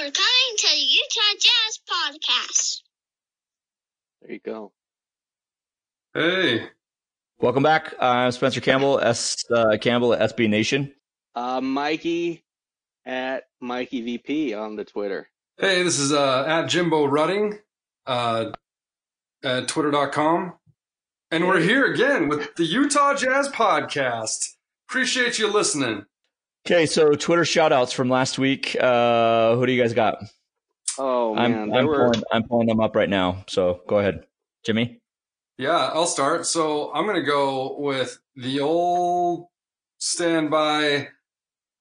Thanks for coming to the Utah Jazz Podcast. There you go. Hey. Welcome back. I'm Spencer Campbell, S uh, Campbell at SB Nation. Uh, Mikey at Mikey VP on the Twitter. Hey, this is uh, at Jimbo Rutting uh, at twitter.com. And we're here again with the Utah Jazz Podcast. Appreciate you listening. Okay, so Twitter shout outs from last week. Uh, who do you guys got? Oh, I'm, man. I'm, were... pulling, I'm pulling them up right now. So go ahead. Jimmy? Yeah, I'll start. So I'm going to go with the old standby,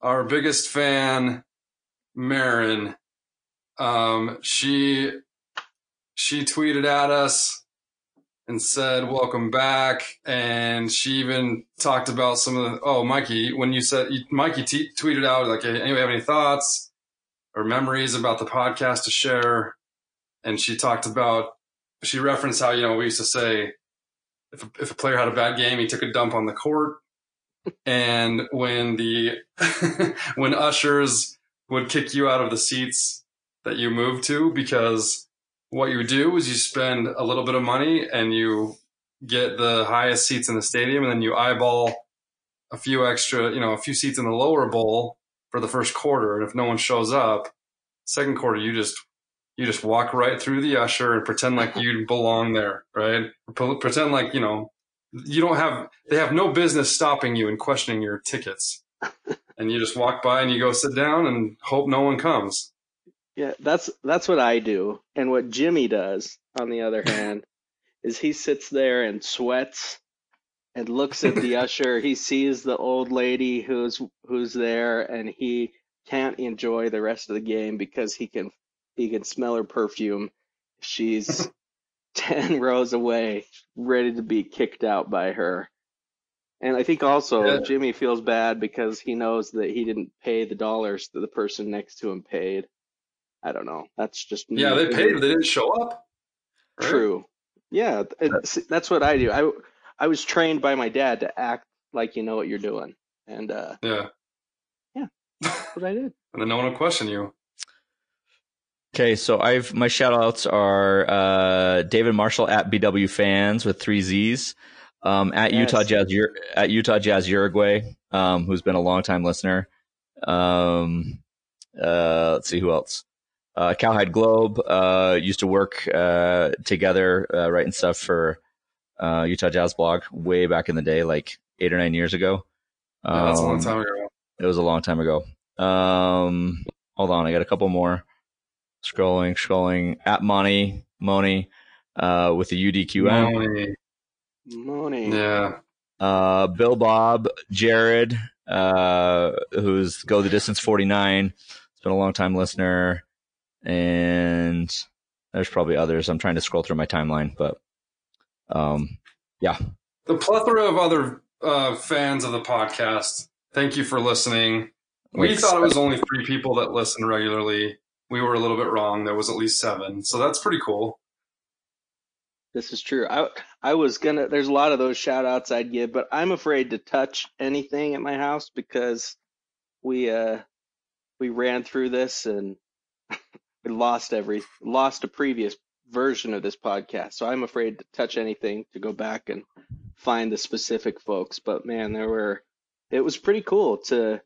our biggest fan, Marin. Um, she, she tweeted at us and said, welcome back. And she even talked about some of the, oh, Mikey, when you said, Mikey t- tweeted out, like, anybody have any thoughts or memories about the podcast to share? And she talked about she referenced how you know we used to say if a, if a player had a bad game, he took a dump on the court, and when the when ushers would kick you out of the seats that you moved to because what you do is you spend a little bit of money and you get the highest seats in the stadium and then you eyeball a few extra, you know, a few seats in the lower bowl for the first quarter. And if no one shows up, second quarter, you just you just walk right through the usher and pretend like you belong there, right? Pretend like, you know, you don't have, they have no business stopping you and questioning your tickets. and you just walk by and you go sit down and hope no one comes. Yeah, that's, that's what I do. And what Jimmy does, on the other hand, is he sits there and sweats and looks at the usher. He sees the old lady who's, who's there and he can't enjoy the rest of the game because he can he can smell her perfume. She's 10 rows away, ready to be kicked out by her. And I think also yeah. Jimmy feels bad because he knows that he didn't pay the dollars that the person next to him paid. I don't know. That's just me. Yeah, they paid, but they didn't show up. Right? True. Yeah, that's what I do. I I was trained by my dad to act like you know what you're doing, and uh, yeah, yeah, that's what I did. and then no one will question you. Okay, so I've my shout outs are uh, David Marshall at BW fans with three Z's. Um, at yes. Utah Jazz at Utah Jazz Uruguay, um, who's been a long time listener. Um, uh, let's see who else. Uh, Cowhide Globe uh, used to work uh, together uh, writing stuff for uh, Utah Jazz blog way back in the day, like eight or nine years ago. Um, yeah, that's a long um, time ago. It was a long time ago. Um, hold on, I got a couple more scrolling, scrolling at Money, Money, uh, with the UDQM. Money. Money. Yeah. Uh, Bill Bob, Jared, uh, who's Go the Distance 49. It's been a long time listener. And there's probably others. I'm trying to scroll through my timeline, but, um, yeah. The plethora of other, uh, fans of the podcast. Thank you for listening. We thought it was only three people that listen regularly we were a little bit wrong. There was at least seven, so that's pretty cool. This is true. I I was gonna. There's a lot of those shout outs I'd give, but I'm afraid to touch anything at my house because we uh we ran through this and we lost every lost a previous version of this podcast. So I'm afraid to touch anything to go back and find the specific folks. But man, there were. It was pretty cool to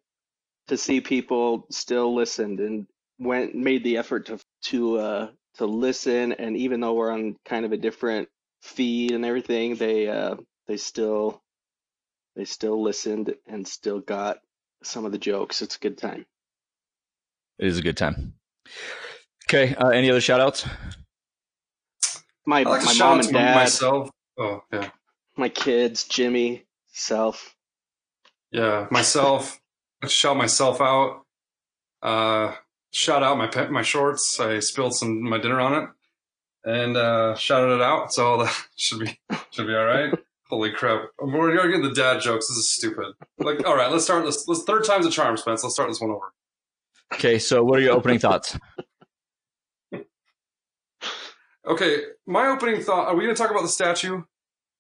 to see people still listened and went made the effort to to uh to listen and even though we're on kind of a different feed and everything they uh they still they still listened and still got some of the jokes it's a good time it is a good time okay uh, any other shout outs my like my mom and dad myself oh yeah my kids jimmy self yeah myself shout myself out uh shout out my pe- my shorts. I spilled some my dinner on it and uh, shouted it out. So that should be should be all right. Holy crap! We're gonna get the dad jokes. This is stupid. Like, all right, let's start this. Let's third time's a charm, Spence. Let's start this one over. Okay, so what are your opening thoughts? Okay, my opening thought. Are we gonna talk about the statue,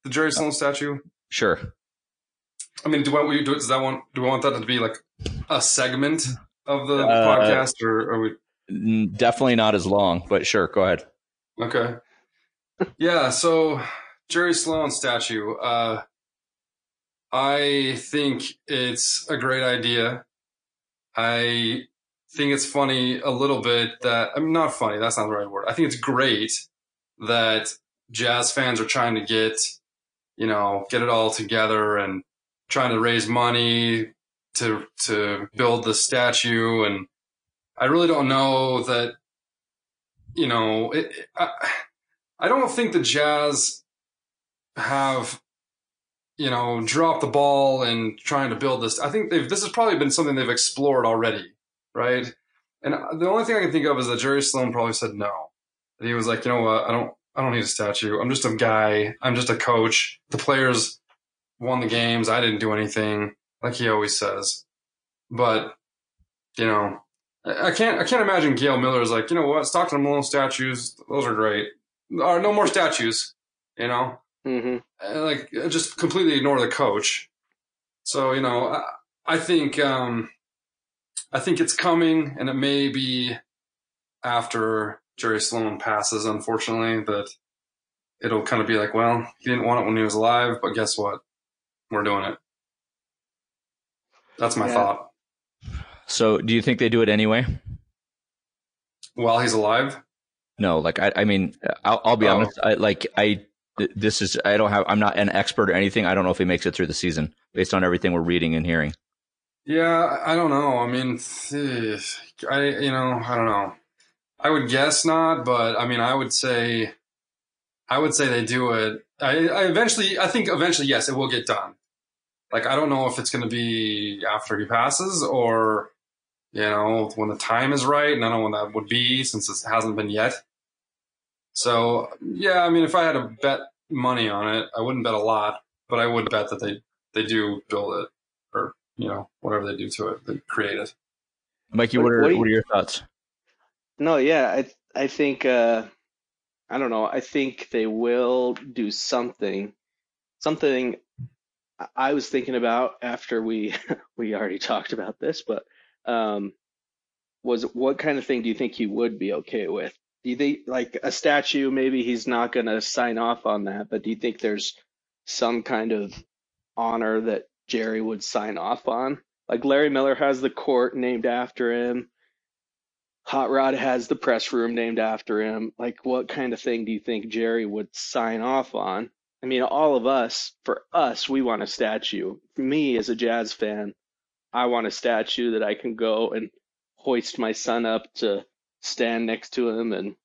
the Jerry Sloan statue? Sure. I mean, do we do? Does that want? Do we want that to be like a segment of the Uh, podcast, or are we? Definitely not as long, but sure, go ahead. Okay. Yeah, so Jerry Sloan statue. Uh, I think it's a great idea. I think it's funny a little bit that I'm not funny. That's not the right word. I think it's great that jazz fans are trying to get, you know, get it all together and trying to raise money to to build the statue. And I really don't know that, you know, it, I, I don't think the Jazz have, you know, dropped the ball in trying to build this. I think they've, this has probably been something they've explored already, right? And the only thing I can think of is that Jerry Sloan probably said no. That he was like, you know what, I don't, I don't need a statue. I'm just a guy. I'm just a coach. The players won the games. I didn't do anything, like he always says. But, you know, I can't, I can't imagine Gail Miller is like, you know what, Stockton and Malone statues, those are great. Or no more statues, you know? hmm Uh, like just completely ignore the coach. So you know, I, I think um, I think it's coming, and it may be after Jerry Sloan passes. Unfortunately, that it'll kind of be like, well, he didn't want it when he was alive, but guess what? We're doing it. That's my Yeah. thought. So, do you think they do it anyway? While he's alive, No, like I, I mean, I'll, I'll be Oh. honest. I like I. This is I don't have. I'm not an expert or anything. I don't know if he makes it through the season based on everything we're reading and hearing. Yeah, I don't know. I mean, I you know, I don't know. I would guess not, but I mean, I would say, I would say they do it. I, I eventually, I think eventually, yes, it will get done. Like, I don't know if it's going to be after he passes or, you know, when the time is right, and I don't know when that would be since it hasn't been yet. So, yeah, I mean, if I had to bet money on it, I wouldn't bet a lot, but I would bet that they they do build it or you know whatever they do to it, they create it. Mikey, What- what are what you- what are your thoughts? No, yeah, I I think uh, I don't know. I think they will do something. Something I- was thinking about after we we already talked about this, but um, was what kind of thing do you think he would be okay with? Do you think like a statue? Maybe he's not going to sign off on that, but do you think there's some kind of honor that Jerry would sign off on? Like Larry Miller has the court named after him. Hot Rod has the press room named after him. Like, what kind of thing do you think Jerry would sign off on? I mean, all of us, for us, we want a statue. For me, as a jazz fan, I want a statue that I can go and hoist my son up to stand next to him and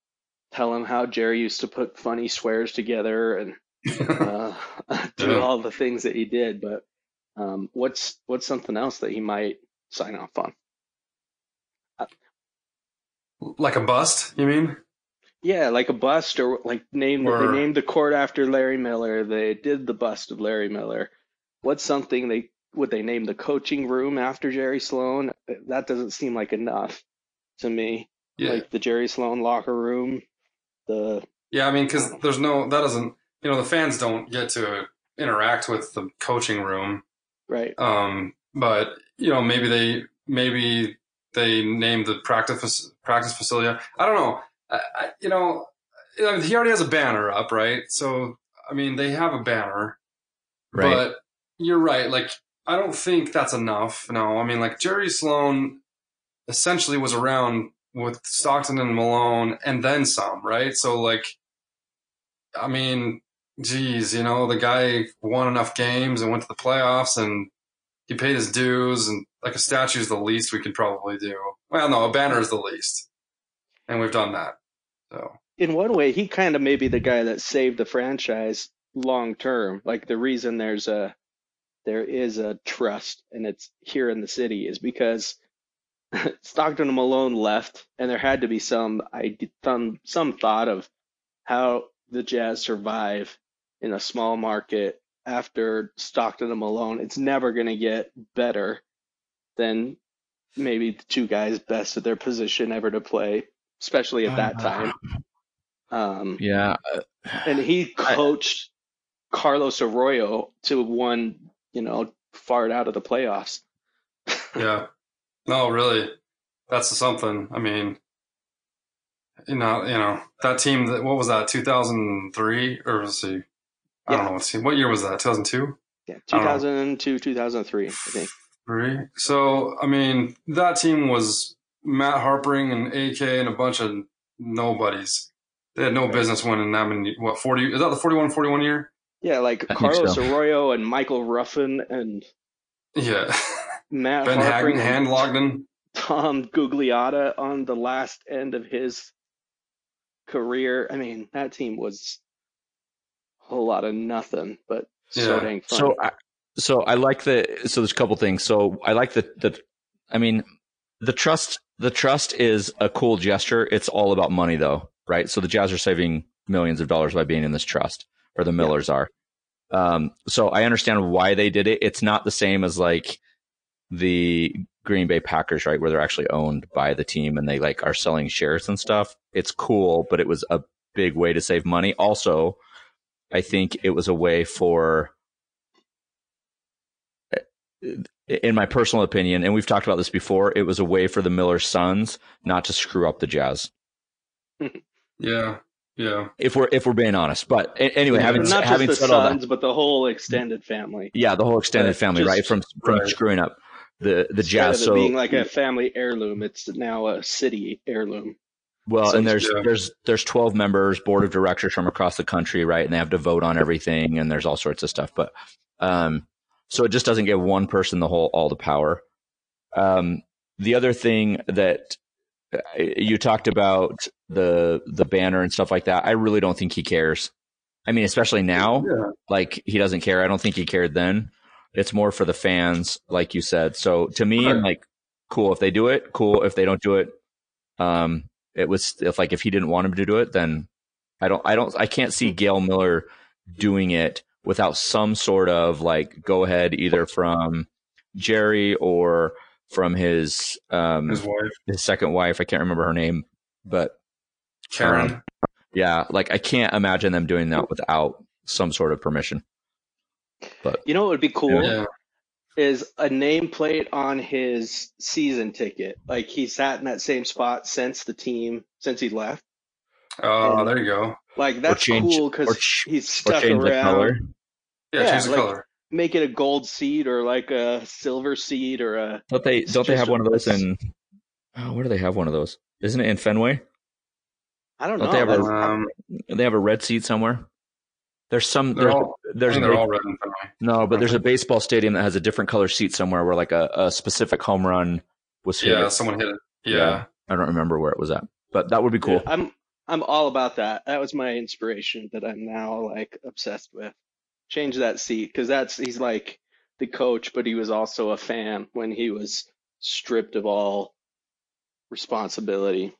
tell him how Jerry used to put funny swears together and uh, do all the things that he did. But um, what's what's something else that he might sign off on? Like a bust, you mean? Yeah, like a bust or like name Or- they named the court after Larry Miller. They did the bust of Larry Miller. What's something they would they name the coaching room after Jerry Sloan? That doesn't seem like enough to me. Yeah. Like the Jerry Sloan locker room, the Yeah, I mean, because there's no, that doesn't, you know, the fans don't get to interact with the coaching room. right. Um, but you know, maybe they, maybe they named the practice practice facility. I don't know. I, I, you know, I mean, he already has a banner up, right? So, I mean, they have a banner, Right. but you're right. Like, I don't think that's enough. No, I mean, like Jerry Sloan essentially was around with Stockton and Malone and then some, right? So, like, I mean, geez, you know, the guy won enough games and went to the playoffs and he paid his dues and like a statue is the least we could probably do. Well, no, a banner is the least. And we've done that. So, in one way, he kind of may be the guy that saved the franchise long term. Like the reason there's a there is a trust and it's here in the city is because Stockton and Malone left, and there had to be some I some some thought of how the Jazz survive in a small market after Stockton and Malone. It's never going to get better than maybe the two guys best at their position ever to play, especially at that time. Um, Yeah. uh, and he coached Carlos Arroyo to one, you know, fart out of the playoffs. Yeah. No, really. That's something. I mean, you know, you know, that team that what was that, two thousand three? Or let's see. I don't Yeah. know what team what year was that? Two thousand two? Yeah, I don't know. 2002, 2003, I think. Three. So I mean, that team was Matt Harpring and AK and a bunch of nobodies. They had no business winning that many what forty is that the 41-41 year? Yeah, like think Carlos so. Arroyo and Michael Ruffin and Yeah. Matt ben Harpring Hagen and hand Logden. Tom Gugliotta on the last end of his career. I mean, that team was a whole lot of nothing, but so dang fun. So, I, so I like the. So there's a couple things. So I like the the. I mean, the trust. The trust is a cool gesture. It's all about money, though, right? So the Jazz are saving millions of dollars by being in this trust, or the Millers are. Um, so I understand why they did it. It's not the same as like the Green Bay Packers, right, where they're actually owned by the team and they like are selling shares and stuff. It's cool, but it was a big way to save money. Also, I think it was a way for uh, in my personal opinion, and we've talked about this before, it was a way for the Miller sons not to screw up the Jazz. Yeah. Yeah. If we're if we're being honest, but anyway, Yeah. having not having just the said all that, sons, but the whole extended family. yeah, the whole extended Right. family, Just- right, from from right. screwing up the the Instead Jazz. So being like a family heirloom, it's now a city heirloom. Well, So and there's yeah. there's there's 12 members, board of directors from across the country, right? And they have to vote on everything, and there's all sorts of stuff. But um, so it just doesn't give one person the whole all the power. Um, the other thing that uh, you talked about the the banner and stuff like that, I really don't think he cares. I mean, especially now, Yeah. like he doesn't care. I don't think he cared then. It's more for the fans, like you said. So to me, Right. like, cool if they do it. Cool if they don't do it. Um, it was if like if he didn't want him to do it, then I don't, I don't, I can't see Gail Miller doing it without some sort of like go ahead either from Jerry or from his um His wife. his second wife. I can't remember her name, but Karen. yeah, like I can't imagine them doing that without some sort of permission. But you know it would be cool yeah. Is a nameplate on his season ticket. Like he sat in that same spot since the team since he left. Oh, there you go. Like that's change- cool because ch- he's stuck change the color. around. Yeah, Yeah, change the like- color. Make it a gold seed or like a silver seed or a. Don't they? Don't they have one of those in? Oh, where do they have one of those? Isn't it in Fenway? I don't Don't know. they have a- Um, They have a red seat somewhere. There's some. they're There's, all, I there's think they're all red and Fenway. No, but there's a baseball stadium that has a different color seat somewhere where like a, a specific home run was hit. Yeah, someone hit it. Yeah. Yeah. I don't remember where it was at, but that would be cool. I'm I'm all about that. That was my inspiration that I'm now like obsessed with. Change that seat because that's he's like the coach, but he was also a fan when he was stripped of all responsibility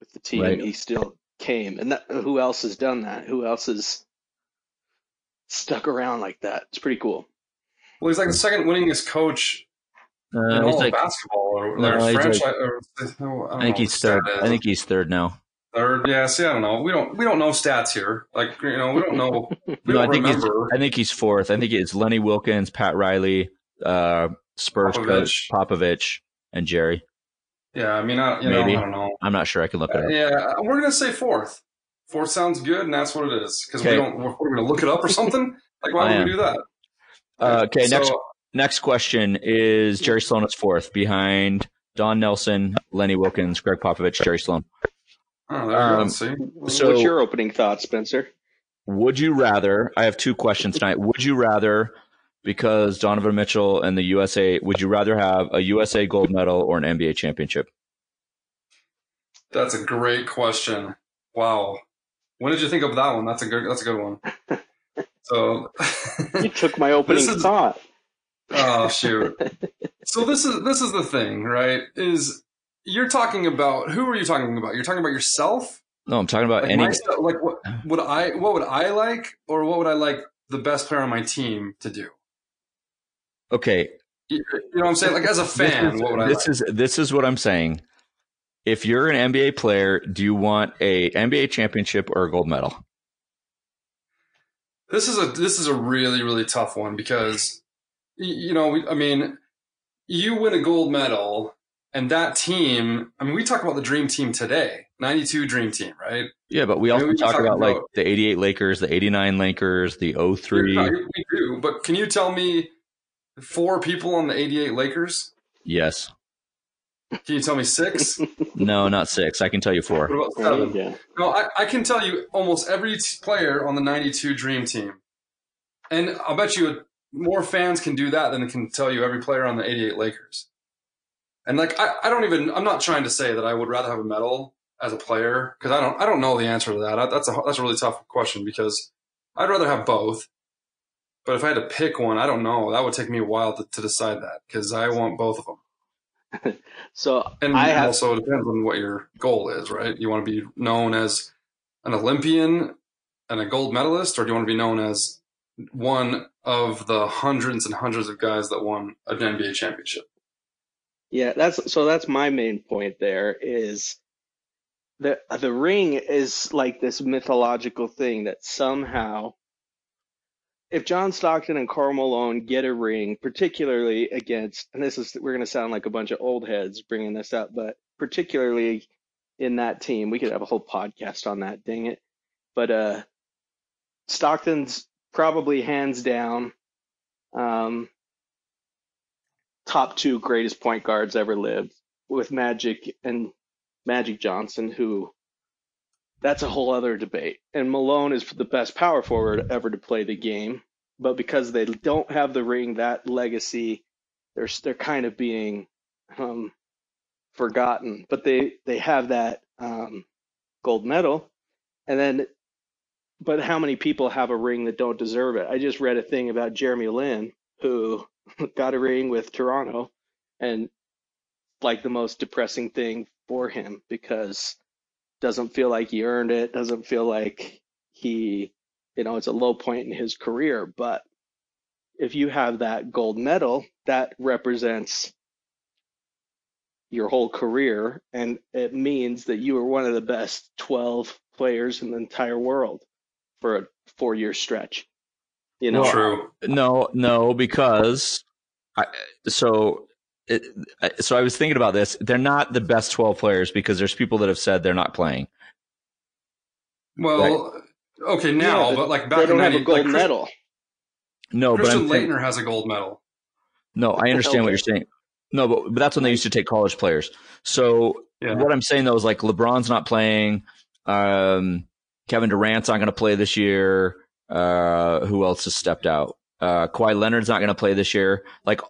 with the team. Right. He still came, and that, who else has done that? Who else has stuck around like that? It's pretty cool. Well, he's like the second winningest coach Uh, in he's all like, of basketball, or, No, or he's like- franchise. or, I, I think he's third. I think he's third now. third. Yeah, see, I don't know. We don't we don't know stats here. Like you know, we don't know. We No, don't I think remember. he's. I think he's fourth. I think it's Lenny Wilkens, Pat Riley, uh, Spurs coach Popovich. Popovich, and Jerry. yeah, I mean, I, you Maybe. know, I don't know. I'm not sure. I can look it Uh, up. yeah, we're gonna say fourth. Fourth sounds good, and that's what it is. Because Okay. we don't. We're, we're gonna look it up or something. Like, why I would am. we do that? Uh, okay, So, next next question is Jerry Sloan is fourth behind Don Nelson, Lenny Wilkens, Gregg Popovich, Jerry Sloan. Oh, there you go. um, See, So- What's your opening thoughts, Spencer? Would you rather? I have two questions tonight. Would you rather, because Donovan Mitchell and the USA, would you rather have a USA gold medal or an NBA championship? that's a great question. Wow, when did you think of that one? That's a good. That's a good one. So, You took my opening is- thought. Oh shoot. so this is this is the thing, right? Is you're talking about who are you talking about? You're talking about yourself? No, I'm talking about Like any. myself, like what would I what would I like or what would I like the best player on my team to do? Okay, You, you know what I'm saying? Like as a fan, this is, what would I this like? is this is what I'm saying. If you're an NBA player, do you want a NBA championship or a gold medal? This is a this is a really really tough one because you know we, I mean you win a gold medal and that team I mean we talk about the dream team today 92 dream team right Yeah, but we I mean, also we talk talk about like the 88 Lakers, the 89 Lakers, the 03. Yeah, we do but can you tell me four people on the 88 Lakers Yes. Can you tell me six No, not six. I can tell you four. what about seven go. no I, I can tell you almost every t- player on the 92 dream team and I'll bet you more fans can do that than they can tell you every player on the 88 Lakers. And like, I, I don't even, I'm not trying to say that I would rather have a medal as a player because I don't, I don't know the answer to that. I, that's a, that's a really tough question because I'd rather have both. But if I had to pick one, I don't know. That would take me a while to, to decide that because I want both of them. So And I have also depends on what your goal is, right? You want to be known as an Olympian and a gold medalist, or do you want to be known as one of the hundreds and hundreds of guys that won an NBA championship? Yeah, that's so that's my main point there is the the ring is like this mythological thing that somehow if John Stockton and Karl Malone get a ring, particularly against, and this is we're going to sound like a bunch of old heads bringing this up, but particularly in that team, we could have a whole podcast on that, dang it. But uh Stockton's probably hands down um top two greatest point guards ever lived with Magic and Magic Johnson, who that's a whole other debate. And Malone is the best power forward ever to play the game, but because they don't have the ring, that legacy, they're they're kind of being um, forgotten. But they they have that um, gold medal, and then. But how many people have a ring that don't deserve it? I just read a thing about Jeremy Lin, who got a ring with Toronto and like the most depressing thing for him because doesn't feel like he earned it, doesn't feel like he, you know, it's a low point in his career. But if you have that gold medal, that represents your whole career and it means that you were one of the best 12 players in the entire world for a four year stretch. You know, Well, True. No, no, because I, so it, so I was thinking about this. They're not the best 12 players because there's people that have said they're not playing. Well, okay, now, Yeah, but, like they back don't in have 90, a gold like Chris- medal. No, but Christian I'm Laettner has a gold medal. no, I understand what you're saying. No, but, but that's when they used to take college players. So Yeah. what I'm saying though is like LeBron's not playing. Um, Kevin Durant's not going to play this year. Uh, who else has stepped out? Uh, Kawhi Leonard's not going to play this year. Like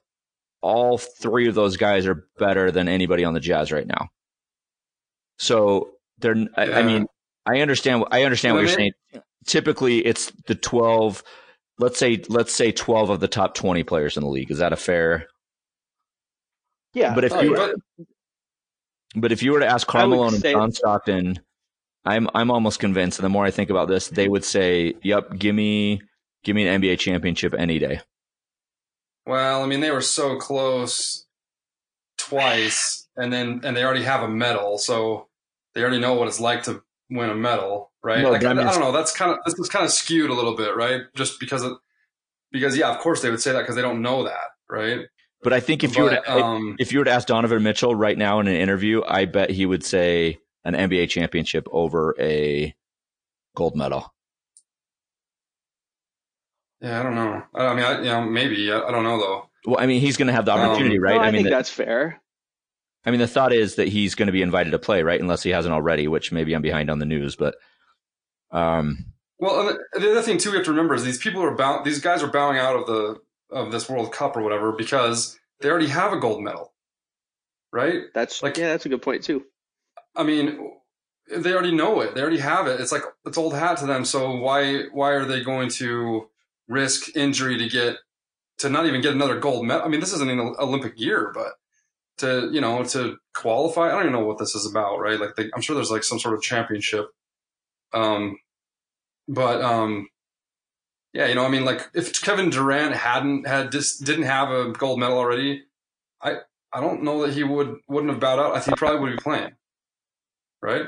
all three of those guys are better than anybody on the Jazz right now. So they're, I, I mean, I understand, I understand You what know you're what saying. Typically it's the 12, let's say, let's say 12 of the top 20 players in the league. Is that a fair? Yeah. But if oh, you, yeah. But but if you were to ask I Karl would Malone and John Stockton, I'm I'm almost convinced. And the more I think about this, they would say, "Yep, give me give me an NBA championship any day." well, I mean, they were so close twice, and then and they already have a medal, so they already know what it's like to win a medal, right? No, like I I, mean- I don't know. That's kind of this is kind of skewed a little bit, right? Just because of because yeah, of course they would say that because they don't know that, right? But I think if you were to, um, if you were to ask Donovan Mitchell right now in an interview, I bet he would say an NBA championship over a gold medal. yeah, I don't know. I, I mean, I, you know, maybe I, I don't know though. Well, I mean, he's going to have the Um, opportunity, right? No, I, I mean, think the, that's fair. I mean, the thought is that he's going to be invited to play, right? Unless he hasn't already, which maybe I'm behind on the news, but um, Well, and the, the other thing too we have to remember is these people are bow, these guys are bowing out of the of this World Cup or whatever because they already have a gold medal, right? That's Like- yeah, that's a good point too. I mean, they already know it. They already have it. It's like it's old hat to them. So why why are they going to risk injury to get to not even get another gold medal. I mean, this isn't an Olympic year, but to you know to qualify, I don't even know what this is about, right? Like, they, I'm sure there's like some sort of championship. Um, but um, yeah, you know, I mean, like if Kevin Durant hadn't had just didn't have a gold medal already, I I don't know that he would wouldn't have bowed out. I think he probably would be playing, right?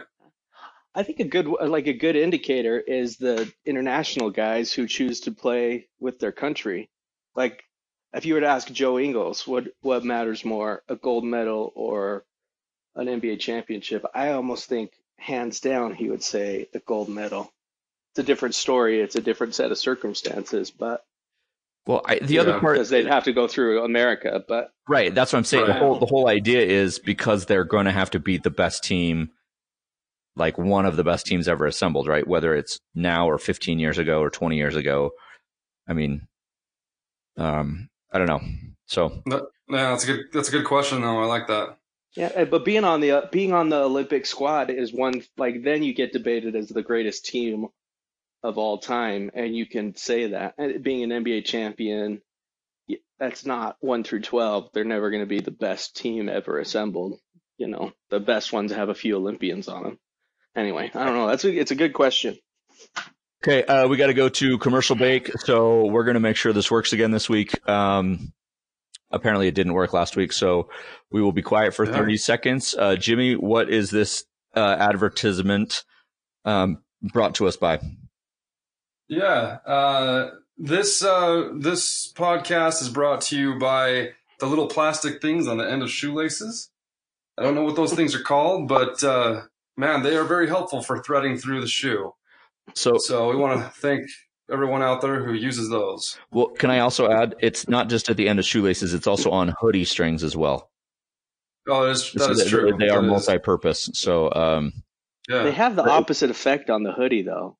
I think a good like a good indicator is the international guys who choose to play with their country. Like if you were to ask Joe Ingles what what matters more, a gold medal or an NBA championship, I almost think hands down he would say a gold medal. It's a different story, it's a different set of circumstances, but Well, I, the other Yeah, part, because they'd have to go through America, but right? That's what I'm saying. The whole the whole idea is because they're going to have to beat the best team, like one of the best teams ever assembled, right? Whether it's now or 15 years ago or 20 years ago. I mean, um, I don't know. So yeah, that's a good that's a good question though. I like that. Yeah, eh, but being on the uh, being on the Olympic squad is one like then you get debated as the greatest team of all time, and you can say that. And being an NBA champion, that's not one through twelve. They're never going to be the best team ever assembled. You know, the best ones have a few Olympians on them. Anyway, I don't know. That's a, it's a good question. Okay, uh, we got to go to commercial break, so we're going to make sure this works again this week. Um, apparently, it didn't work last week, so we will be quiet for. 30 seconds. Uh, Jimmy, what is this uh, advertisement um, brought to us by? Yeah. Uh, this uh, this podcast is brought to you by the little plastic things on the end of shoelaces. I don't know what those things are called, but uh, man, they are very helpful for threading through the shoe. So, So we want to thank everyone out there who uses those. well, can I also add? It's not just at the end of shoelaces; it's also on hoodie strings as well. Oh, that is, that So is they- true. They are That is- multi-purpose. So, um, yeah. They have the opposite effect on the hoodie, though.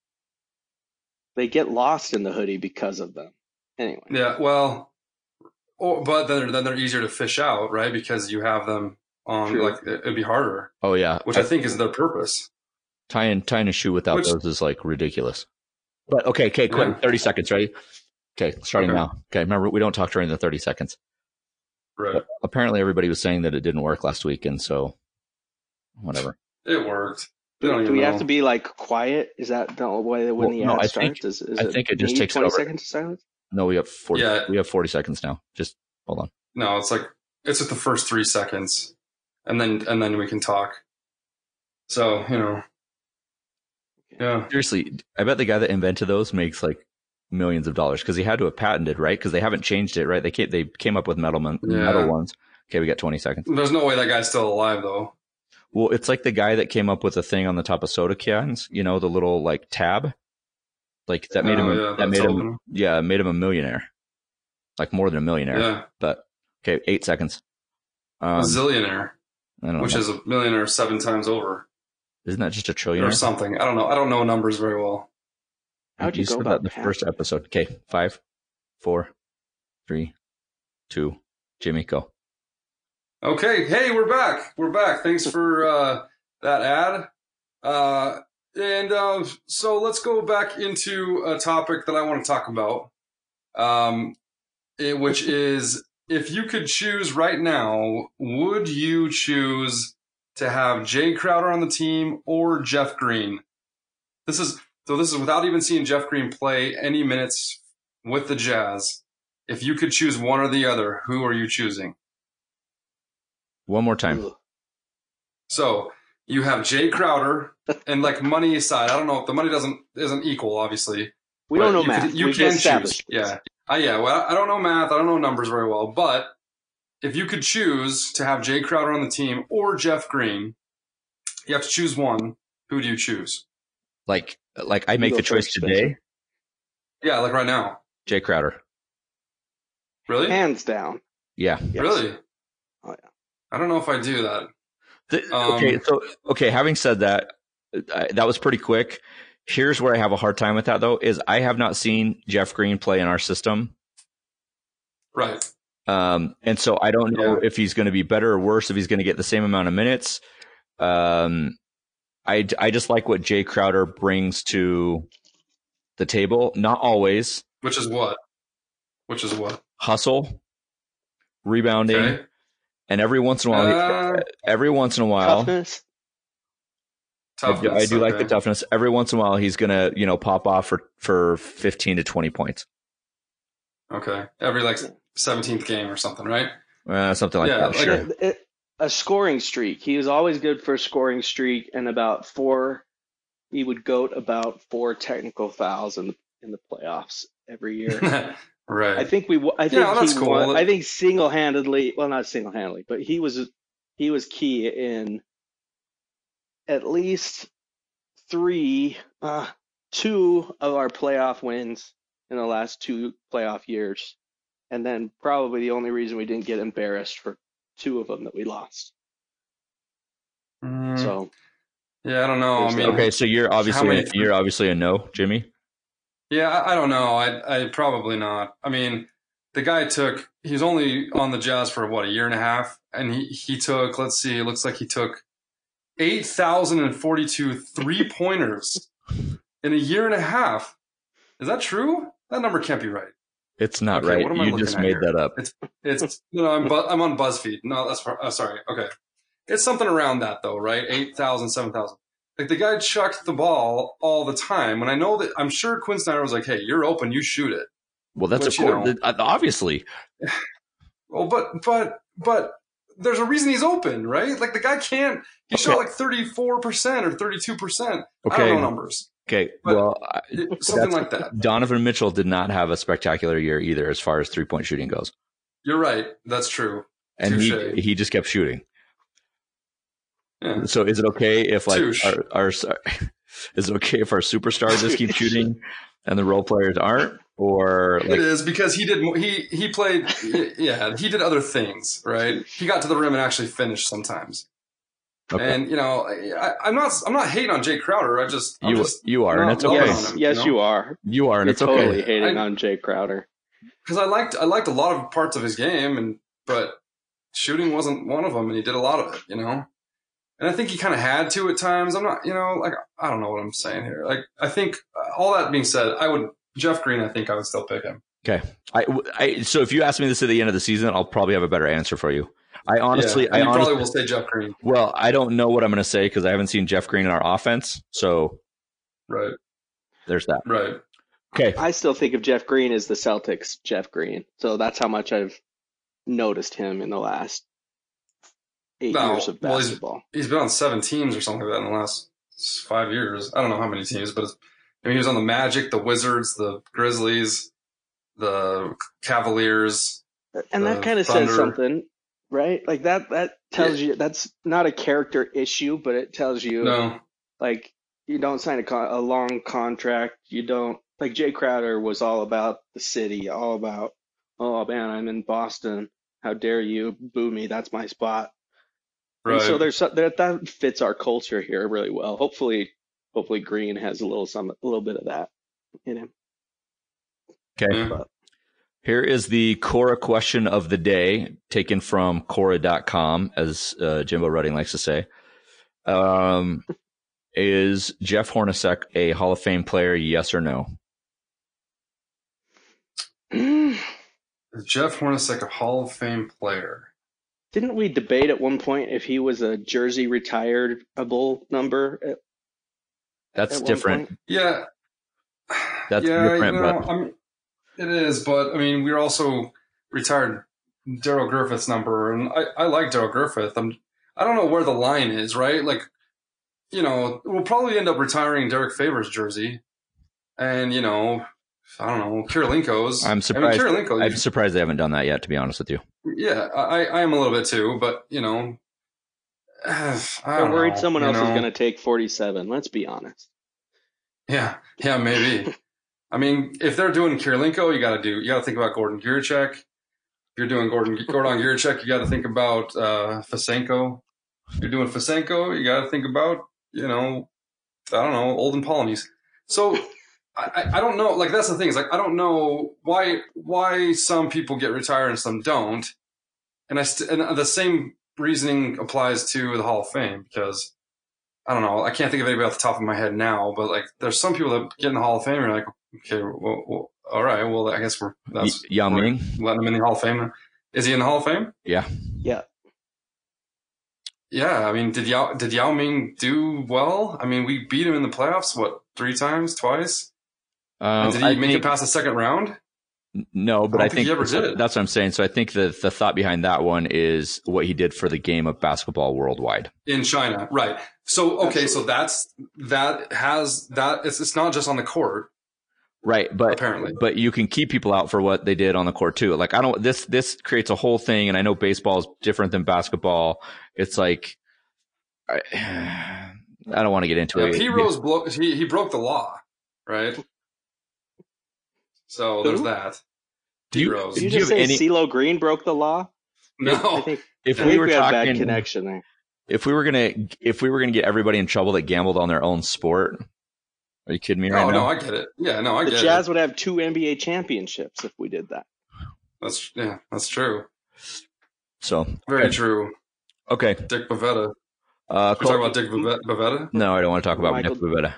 They get lost in the hoodie because of them. Anyway, Yeah, well, or but then then they're easier to fish out, right? Because you have them on True. like it- it'd be harder, oh yeah, which I think is their purpose. Tying tying a shoe without Which- those is like ridiculous. But okay, okay, quick, Yeah. thirty seconds, ready? Okay, starting Okay. now. Okay, remember we don't talk during the thirty seconds. Right. Apparently, everybody was saying that it didn't work last week, and so whatever. It worked. Don't do we know. have to be like quiet? Is that the way that when Well, the no, ad I starts? think- is, is I think it just maybe takes twenty over. seconds of silence. No, we have forty. Yeah. We have forty seconds now. Just hold on. No, it's like it's at the first three seconds, and then and then we can talk. So you know, yeah, Seriously, I bet the guy that invented those makes like millions of dollars because he had to have patented, right? Because they haven't changed it, right? They came, they came up with metal mon- Yeah. metal ones. Okay, we got twenty seconds. there's no way that guy's still alive though. Well, it's like the guy that came up with the thing on the top of soda cans, you know, the little like tab. Like that made him Oh, a- yeah, that made him yeah, made him a millionaire. Like more than a millionaire. Yeah, But okay, 8 seconds. a Um, zillionaire, I don't know. which is a millionaire seven times over Isn't that just a trillion or something. I don't know. I don't know numbers very well. How'd you go said about that in the that? first episode. Okay, five, four, three, two, Jimmy, go. Okay, hey, we're back. We're back. Thanks for uh, that ad. Uh, and uh, so let's go back into a topic that I want to talk about, um, it- which is if you could choose right now, would you choose to have Jay Crowder on the team or Jeff Green? This is so. This is without even seeing Jeff Green play any minutes with the Jazz. If you could choose one or the other, who are you choosing? One more time. So you have Jay Crowder, and like money aside, I don't know if the money doesn't isn't equal, obviously. We don't know you math. could- you We've can choose. this. Yeah, uh, yeah. Well, I don't know math. I don't know numbers very well, but if you could choose to have Jay Crowder on the team or Jeff Green, you have to choose one. Who do you choose? Like, like I make the choice first, today. Spencer. Yeah, like right now. Jay Crowder. Really? Hands down. Yeah. Yes. Really? Oh, yeah. I don't know if I do that. The- Um, okay, so okay. Having said that, I, that was pretty quick. Here's where I have a hard time with that, though: is I have not seen Jeff Green play in our system, Right. Um, and so I don't know Yeah. if he's going to be better or worse. If he's going to get the same amount of minutes, um, I I just like what Jay Crowder brings to the table. Not always. Which is what? which is what hustle, rebounding, okay. and every once in a while, Uh, every once in a while, Toughness. I do, I Toughness, do like the toughness. Every once in a while, he's gonna you know pop off for for fifteen to twenty points, Okay, every like seventeenth game or something, right? uh, something like Yeah, that. like sure. It- it- a scoring streak. He was always good for a scoring streak, and about four, he would goat about four technical fouls in the in the playoffs every year. right. I think we. I think Yeah, that's he cool. won. I think single handedly. Well, not single handedly, but he was he was key in at least three, uh, two of our playoff wins in the last two playoff years, and then probably the only reason we didn't get embarrassed for two of them that we lost. Mm, So yeah, I don't know. I mean, Okay, so you're obviously many- you're obviously a no, Jimmy. Yeah, I, I don't know. I, I probably not. I mean, the guy took. He's only on the Jazz for what a year and a half, and he he took. Let's see. It looks like he took eight thousand and forty two three pointers in a year and a half. Is that true? That number can't be right. It's not Okay, right. what am I You just made here? that up. It's it's you know I'm bu- I'm on BuzzFeed. No, that's oh, sorry. Okay, it's something around that though, right? Eight thousand, seven thousand. Like the guy chucked the ball all the time. When I know that, I'm sure Quinn Snyder was like, "Hey, you're open. You shoot it." Well, that's Which, of you course, know- uh, obviously. Well, but but but there's a reason he's open, right? Like the guy can't. He shot like 34 percent or 32 percent. I Okay. don't know numbers. Okay, But well, something like that. Donovan Mitchell did not have a spectacular year either, as far as three point shooting goes, You're right. That's true. and he Touche. he just kept shooting. Yeah. So, is it okay if like our, our is it okay if our superstars just keep shooting and the role players aren't, or it like is because he did. He he played. Yeah, he did other things. Right. He got to the rim and actually finished sometimes. Okay, And you know, I, I'm not. I'm not hating on Jay Crowder. I just. I'm you just you are, and it's okay. yes, him, yes, know? you are. You are, and You're it's totally okay. hating I- on Jay Crowder. because I liked I liked a lot of parts of his game, and but shooting wasn't one of them, and he did a lot of it, you know. And I think he kind of had to at times. I'm not, you know, like I don't know what I'm saying here. Like I think uh, all that being said, I would Jeff Green. I think I would still pick him. Okay. I, I so if you ask me this at the end of the season, I'll probably have a better answer for you. I honestly, yeah, I you honestly, probably will say Jeff Green, well, I don't know what I'm going to say because I haven't seen Jeff Green in our offense. So right? there's that. Right. Okay, I still think of Jeff Green as the Celtics Jeff Green. So that's how much I've noticed him in the last eight No, years of well, he's- basketball. He's been on seven teams or something like that in the last five years. I don't know how many teams, but it's, I mean, he was on the Magic, the Wizards, the Grizzlies, the Cavaliers. and that kind of says something, right? Like that that tells you that's not a character issue, but it tells you No, like you don't sign a con- a long contract. You don't like Jay Crowder was all about the city, all about oh man, I'm in Boston. How dare you boo me? That's my spot. right. And so there's that that fits our culture here really well. Hopefully, hopefully Green has a little some a little bit of that in him. okay. But Here is the Quora question of the day, taken from Quora.com, as uh, Jimbo Rudding likes to say. Um, is Jeff Hornacek a Hall of Fame player? Yes or no? Is Jeff Hornacek a Hall of Fame player? Didn't we debate at one point if he was a jersey retireable number? At, That's at different. Yeah. That's yeah, different, you know, but- I mean, it is, but I mean, we're also retired Darrell Griffith's number, and I, I like Daryl Griffith. I'm, I don't know where the line is, right? Like, you know, we'll probably end up retiring Derrick Favors jersey, and you know, I don't know, Kirilenko's. I'm surprised. I mean, Kirilenko, I'm surprised they haven't done that yet, to be honest with you. yeah, I, I am a little bit too, but you know, I They're worried know, someone you else is going to take 47. Let's be honest. Yeah, yeah, maybe. I mean, if they're doing Kirilenko, you got to do. You got to think about Gordon Giricek. If you're doing Gordon Gordon Giricek, you got to think about uh, Fesenko. If you're doing Fesenko, you got to think about you know, I don't know, Olden Polynice. So I, I I don't know. Like that's the thing is like I don't know why why some people get retired and some don't. And I st- and the same reasoning applies to the Hall of Fame because I don't know. I can't think of anybody off the top of my head now, but like there's some people that get in the Hall of Fame and you're like, okay, well, well, All right. Well, I guess we're that's Y- Yao we're Ming? letting him in the Hall of Fame. Is he in the Hall of Fame? Yeah. Yeah. Yeah. I mean, did Yao did Yao Ming do well? I mean, we beat him in the playoffs. What three times, twice? Um, did he I make think- it past the second round? No, but I I, don't think he ever did. that's what I'm saying. So I think the the thought behind that one is what he did for the game of basketball worldwide. in China, right? So okay, so that's that has that. It's it's not just on the court, Right, but apparently. but you can keep people out for what they did on the court too. Like I don't this this creates a whole thing, and I know baseball is different than basketball. It's like I, I don't want to get into Yeah, it. P Rose blo- he he broke the law, right? So there's Who? that. Do you, Rose. Did you Do you just say any- CeeLo Green broke the law? No, I No, think, if I we think were we had a bad talking, connection there. if we were gonna if we were gonna get everybody in trouble that gambled on their own sport, are you kidding me right no, now? no, I get it. Yeah, no, I The get Jazz it. The Jazz would have two NBA championships if we did that. That's yeah, that's true. so Very okay. true. okay. Dick Bavetta. Uh, We're talking about Dick Bavetta. no, I don't want to talk about Michael- Nick Pivetta.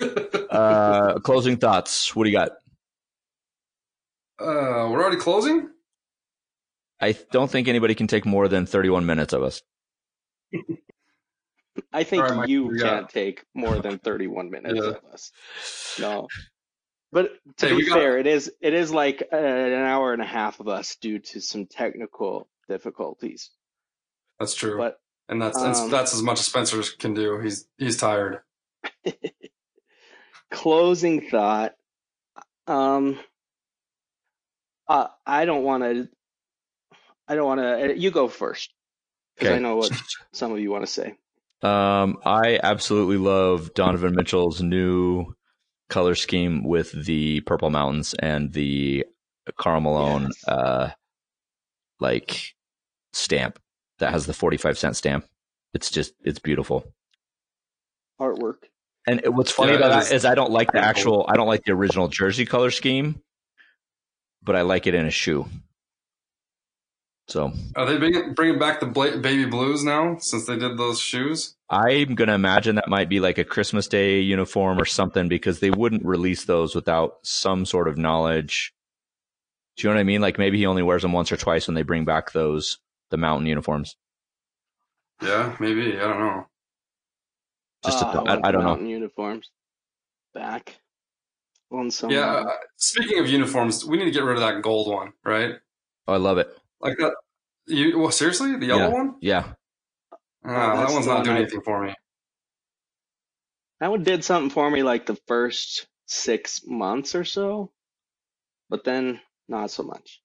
Uh, closing thoughts. What do you got? Uh, we're already closing. I don't think anybody can take more than 31 minutes of us. I think All right, Mike, you we can't take more than 31 minutes Yeah. of us. No. But to Hey, be we got- fair, it is it is like uh, an hour and a half of us due to some technical difficulties. That's true, But and that's um, that's as much as Spencer can do. He's he's tired. closing thought um uh, i don't want to i don't want to you go first because i know what some of you want to say Um, I absolutely love Donovan Mitchell's new color scheme with the Purple Mountains and the Karl Malone, Yes. uh, like stamp that has the 45 cent stamp. It's just, it's beautiful. artwork And it- what's funny Yeah, about it that is is I don't like the actual, I don't like the original jersey color scheme, but I like it in a shoe. So Are they bringing bringing back the bla- baby blues now since they did those shoes? I'm gonna imagine that might be like a Christmas Day uniform or something because they wouldn't release those without some sort of knowledge. Do you know what I mean? Like maybe he only wears them once or twice when they bring back those the mountain uniforms. Yeah, maybe. I don't know. Just a thought. I, I don't know. uniforms back on some Yeah. Uh, speaking of uniforms, we need to get rid of that gold one, right? Oh, I love it. Like that. You well, seriously, the yellow Yeah. one? Yeah, Ah, that's that one's the not doing I- anything for me. that one did something for me like the first six months or so but then not so much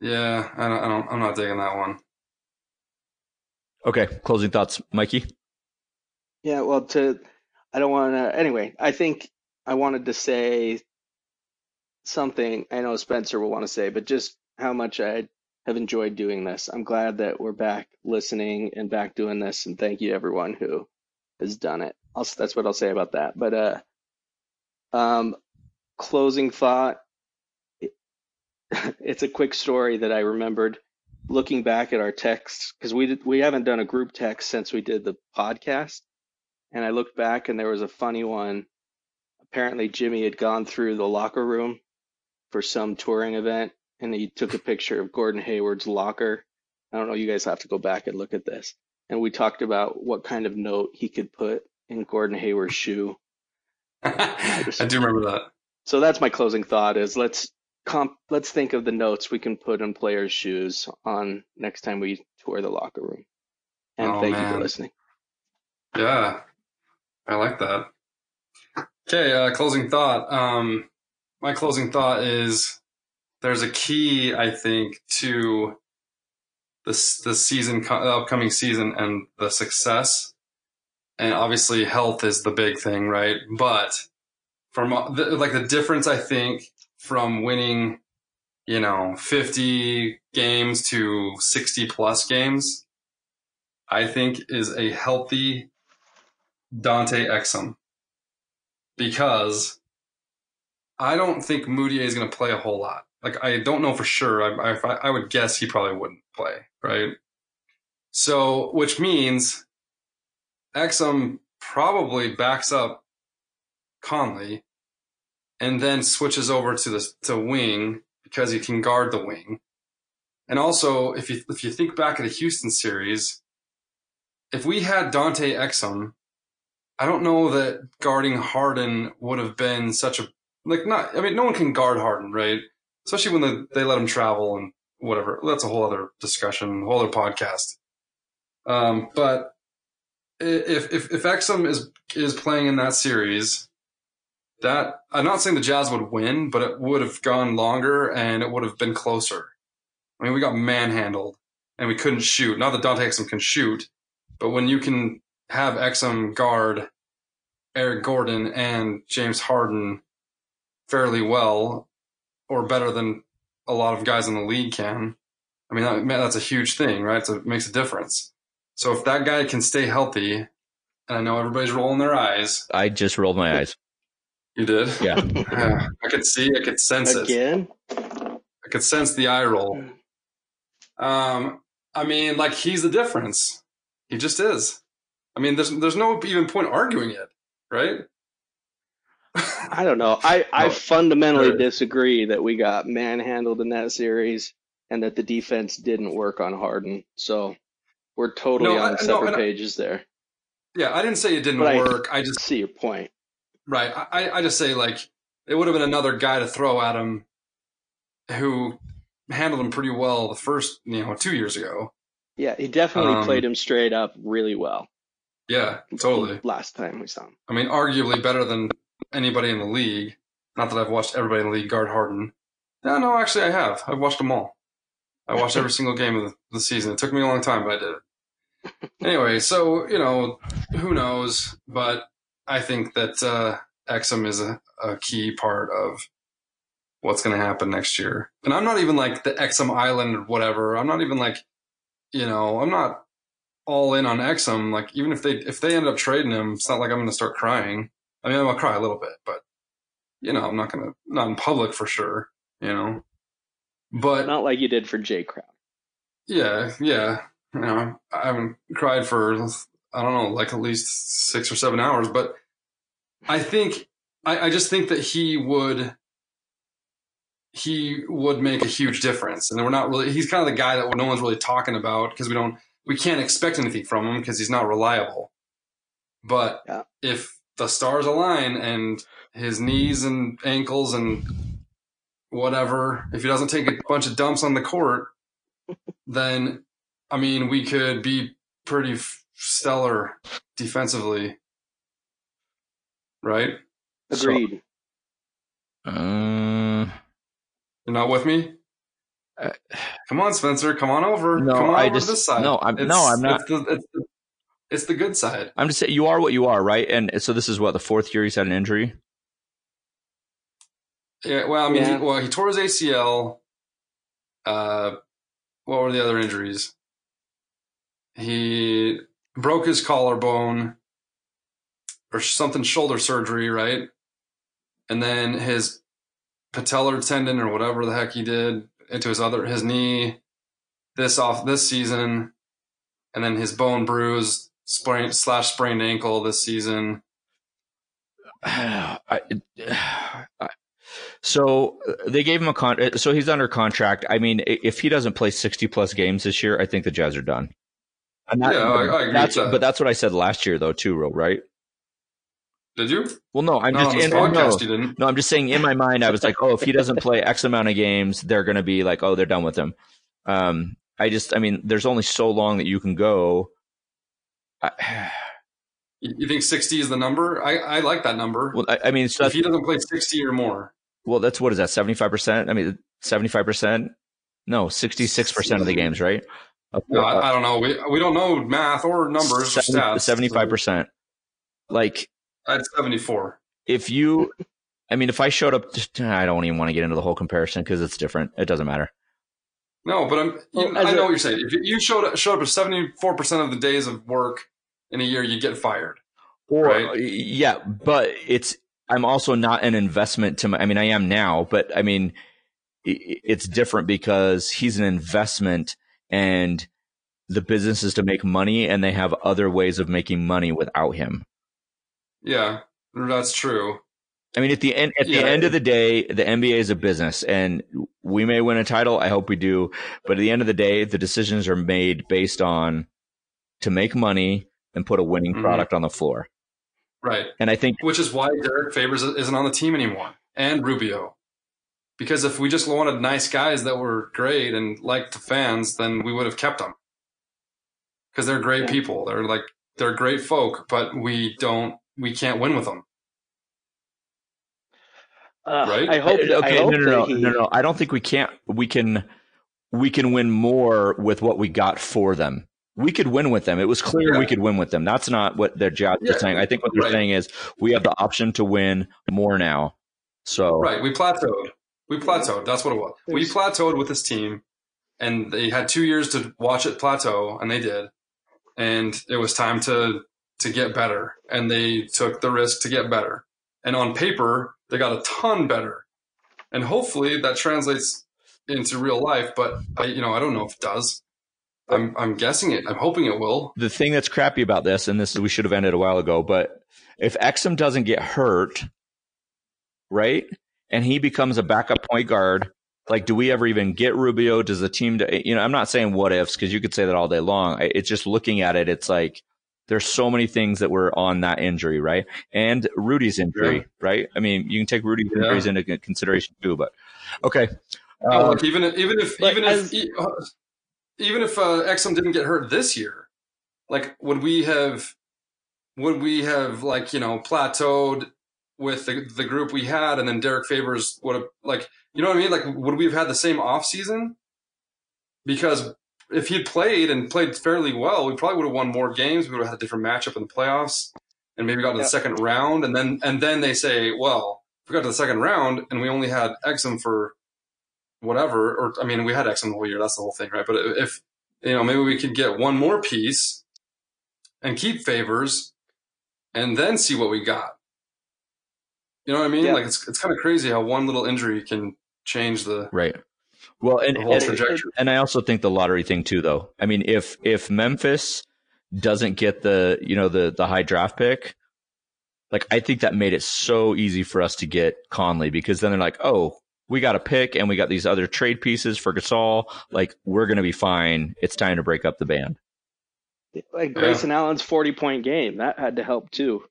Yeah, I don't, I don't. I'm not digging that one. Okay. Closing thoughts, Mikey. Yeah, well, to I don't want to. Anyway, I think I wanted to say something. I know Spencer will want to say, but just how much I have enjoyed doing this. I'm glad that we're back listening and back doing this, and thank you everyone who has done it. I'll, that's what I'll say about that. But uh, um, closing thought. It's a quick story that I remembered looking back at our texts because we we haven't done a group text since we did the podcast and I looked back and there was a funny one. Apparently, Jimmy had gone through the locker room for some touring event and he took a picture of Gordon Hayward's locker. I don't know, you guys have to go back and look at this. And we talked about what kind of note he could put in Gordon Hayward's shoe. I do remember that. So that's my closing thought is let's comp let's think of the notes we can put in players' shoes on next time we tour the locker room. And Oh, thank you for listening. Yeah, I like that. Okay, uh, closing thought. Um, my closing thought is there's a key, I think, to this the season, upcoming season, and the success. And obviously, health is the big thing, right? But from uh, like the difference, I think, from winning, you know, 50 games to 60 plus games, I think is a healthy Dante Exum because I don't think Mudiay is going to play a whole lot. Like I don't know for sure. I, I, I would guess he probably wouldn't play, right? So, which means Exum probably backs up Conley, and then switches over to the to wing because he can guard the wing. And also, if you if you think back at the Houston series, if we had Dante Exum, I don't know that guarding Harden would have been such a like not. I mean, no one can guard Harden, right? Especially when the, they let them travel and whatever. That's a whole other discussion, whole other podcast. Um, but if if if Exum is is playing in that series, that I'm not saying the Jazz would win, but it would have gone longer and it would have been closer. I mean, we got manhandled and we couldn't shoot. Not that Dante Exum can shoot, but when you can have Exum guard Eric Gordon and James Harden fairly well, or better than a lot of guys in the league can, I mean, that, that's a huge thing, right? So it makes a difference. So if that guy can stay healthy, and I know everybody's rolling their eyes. I just rolled my eyes. You did? Yeah. yeah. I could see, I could sense Again? it. I could sense the eye roll. Um, I mean, like he's the difference. He just is. I mean, there's there's no even point arguing it, right? I don't know. I, I No, fundamentally sure. disagree that we got manhandled in that series and that the defense didn't work on Harden. So we're totally No, I- on no, separate I- pages there. Yeah, I didn't say it didn't But I- work. I just See your point. right. I I just say like it would have been another guy to throw at him who handled him pretty well the first you know two years ago. Yeah, he definitely Um, played him straight up really well. Yeah, totally. Last time we saw him. I mean, arguably better than anybody in the league. Not that I've watched everybody in the league guard Harden. No, no, actually I have. I've watched them all. I watched every single game of the, season. It took me a long time, but I did it. Anyway, so, you know, who knows? But I think that uh, Exum is a, a key part of what's going to happen next year. And I'm not even like the Exum Island or whatever. I'm not even like, you know, I'm not all in on Exum. Like even if they if they end up trading him, it's not like I'm going to start crying. I mean, I'm gonna cry a little bit, but you know, I'm not gonna not in public for sure. You know, but Not like you did for Jay Crowd. yeah, yeah. You know, I haven't cried for I don't know, like at least six or seven hours. But I think I, I just think that he would he would make a huge difference, and we're not really. He's kind of the guy that no one's really talking about because we don't we can't expect anything from him because he's not reliable. But Yeah. if the stars align and his knees and ankles and whatever, if he doesn't take a bunch of dumps on the court, then I mean we could be pretty f- stellar defensively, right? So- Agreed. Uh, You're not with me? Uh, Come on, Spencer. Come on over. No, come on I over just- to this side. no, I'm- It's- no, I'm not. It's the, it's, the, it's the good side. I'm just saying you are what you are, right? And so this is what the fourth year he's had an injury. Yeah. Well, I mean, Yeah. He, well, he tore his ACL. Uh, what were the other injuries? He broke his collarbone or something, shoulder surgery, right? And then his patellar tendon or whatever the heck he did into his other his knee this off this season, and then his bone bruise sprain slash sprained ankle this season. I, I- so uh, they gave him a con. uh, So he's under contract. I mean, if he doesn't play sixty plus games this year, I think the Jazz are done. And that- Yeah, I- I agree that's, that. But that's what I said last year, though, too, Ro, right? Did you? Well, no, I'm no, just in, oh, no, you didn't. no, I'm just saying in my mind, I was like, oh, if he doesn't play X amount of games, they're going to be like, oh, they're done with him. Um, I just, I mean, there's only so long that you can go. I, You you think 60 is the number? I, I like that number. well, I, I mean, so if he doesn't play 60 or more, well, that's what is that? Seventy five percent? I mean, seventy five percent? No, sixty six percent of the games, right? no, I, I don't know. We we don't know math or numbers or stats. Seventy five percent. Like At 74. if you, I mean, if I showed up, I don't even want to get into the whole comparison because it's different. It doesn't matter. No, but I'm. Well, as I know a- what you're saying. If you showed showed up at 74 percent of the days of work in a year, you get fired. Or Right. yeah, but it's I'm also not an investment to my. I mean, I am now, but I mean, it's different because he's an investment, and the business is to make money, and they have other ways of making money without him. Yeah, that's true. I mean, at the end, at Yeah. the end of the day, the NBA is a business and we may win a title. I hope we do. But at the end of the day, the decisions are made based on to make money and put a winning Mhm. product on the floor. Right. And I think Which is why Derrick Favors isn't on the team anymore, and Rubio. Because if we just wanted nice guys that were great and liked the fans, then we would have kept them. Because they're great Yeah. people. They're like they're great folk, but we don't we can't win with them. Uh, Right? I hope. okay, I hope no, no, that no, he, no, no. I don't think we can't. We can. We can win more with what we got for them. We could win with them. It was clear Yeah. we could win with them. That's not what their job Yeah, is saying. I think what they're right. saying is we have the option to win more now. So Right. We plateaued. We plateaued. That's what it was. We plateaued with this team, and they had two years to watch it plateau, and they did. And it was time to to get better, and they took the risk to get better. And on paper, they got a ton better, and hopefully that translates into real life. But I, you know, I don't know if it does. I'm I'm guessing it. I'm hoping it will. the thing that's crappy about this, and this we should have ended a while ago, but if Exum doesn't get hurt, right, and he becomes a backup point guard, like, do we ever even get Rubio? Does the team, you know, I'm not saying what ifs because you could say that all day long. It's just looking at it, it's like there's so many things that were on that injury, right? And Rudy's injury, Yeah. right? I mean, you can take Rudy's Yeah. injuries into consideration too, but okay. Oh, Um, look, even if, even if but even as- if e- uh, even if uh, Exum didn't get hurt this year, like would we have would we have like you know plateaued with the the group we had, and then Derrick Favors would have like you know what I mean? Like would we have had the same off season? Because if he'd played and played fairly well, we probably would have won more games. We would have had a different matchup in the playoffs, and maybe got to the second round. And then and then they say, well, if we got to the second round and we only had Exum for whatever, or I mean, we had X in the whole year. That's the whole thing, right? But if you know, maybe we could get one more piece and keep favors, and then see what we got. You know what I mean? Yeah. Like it's it's kind of crazy how one little injury can change the, Right. Well, and, the whole and, trajectory. and I also think the lottery thing too, though. I mean, if if Memphis doesn't get the you know the the high draft pick, like I think that made it so easy for us to get Conley because then they're like, oh, we got a pick and we got these other trade pieces for Gasol. Like we're gonna be fine. It's time to break up the band. like Grayson Allen's forty point game that had to help too.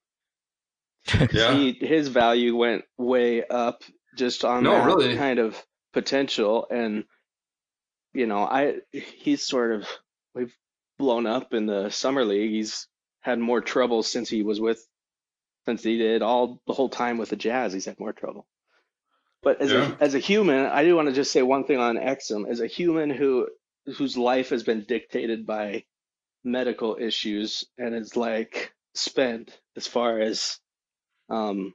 yeah. He his value went way up just on No, that really. kind of potential, and you know, I he's sort of we've blown up in the summer league. He's had more trouble since he was with since he did all the whole time with the Jazz. He's had more trouble. But as Yeah. a as a human, I do want to just say one thing on Exum. As a human who whose life has been dictated by medical issues and is like spent as far as um,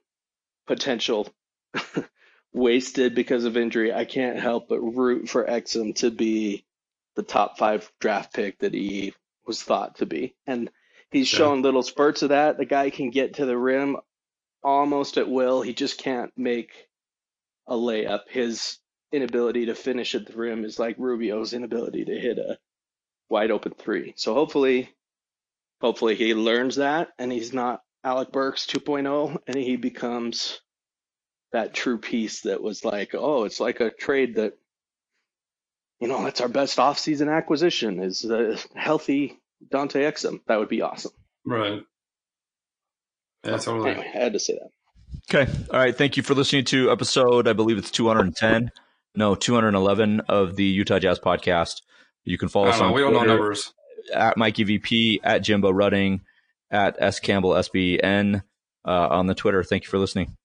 potential wasted because of injury, I can't help but root for Exum to be the top five draft pick that he was thought to be. And he's Yeah. shown little spurts of that. The guy can get to the rim almost at will. He just can't make a layup. His inability to finish at the rim is like Rubio's inability to hit a wide open three. So hopefully, hopefully he learns that and he's not Alec Burks 2.0 and he becomes that true piece that was like, oh, it's like a trade that, you know, that's our best offseason acquisition is a healthy Dante Exum. That would be awesome. Right. Yeah, totally. Anyway, I had to say that. Okay. All right. Thank you for listening to episode. I believe it's 210. No, 211 of the Utah Jazz podcast. You can follow us know. on We don't know Twitter. numbers. at Mikey VP, at Jimbo Rudding, at S Campbell SBN uh, on the Twitter. Thank you for listening.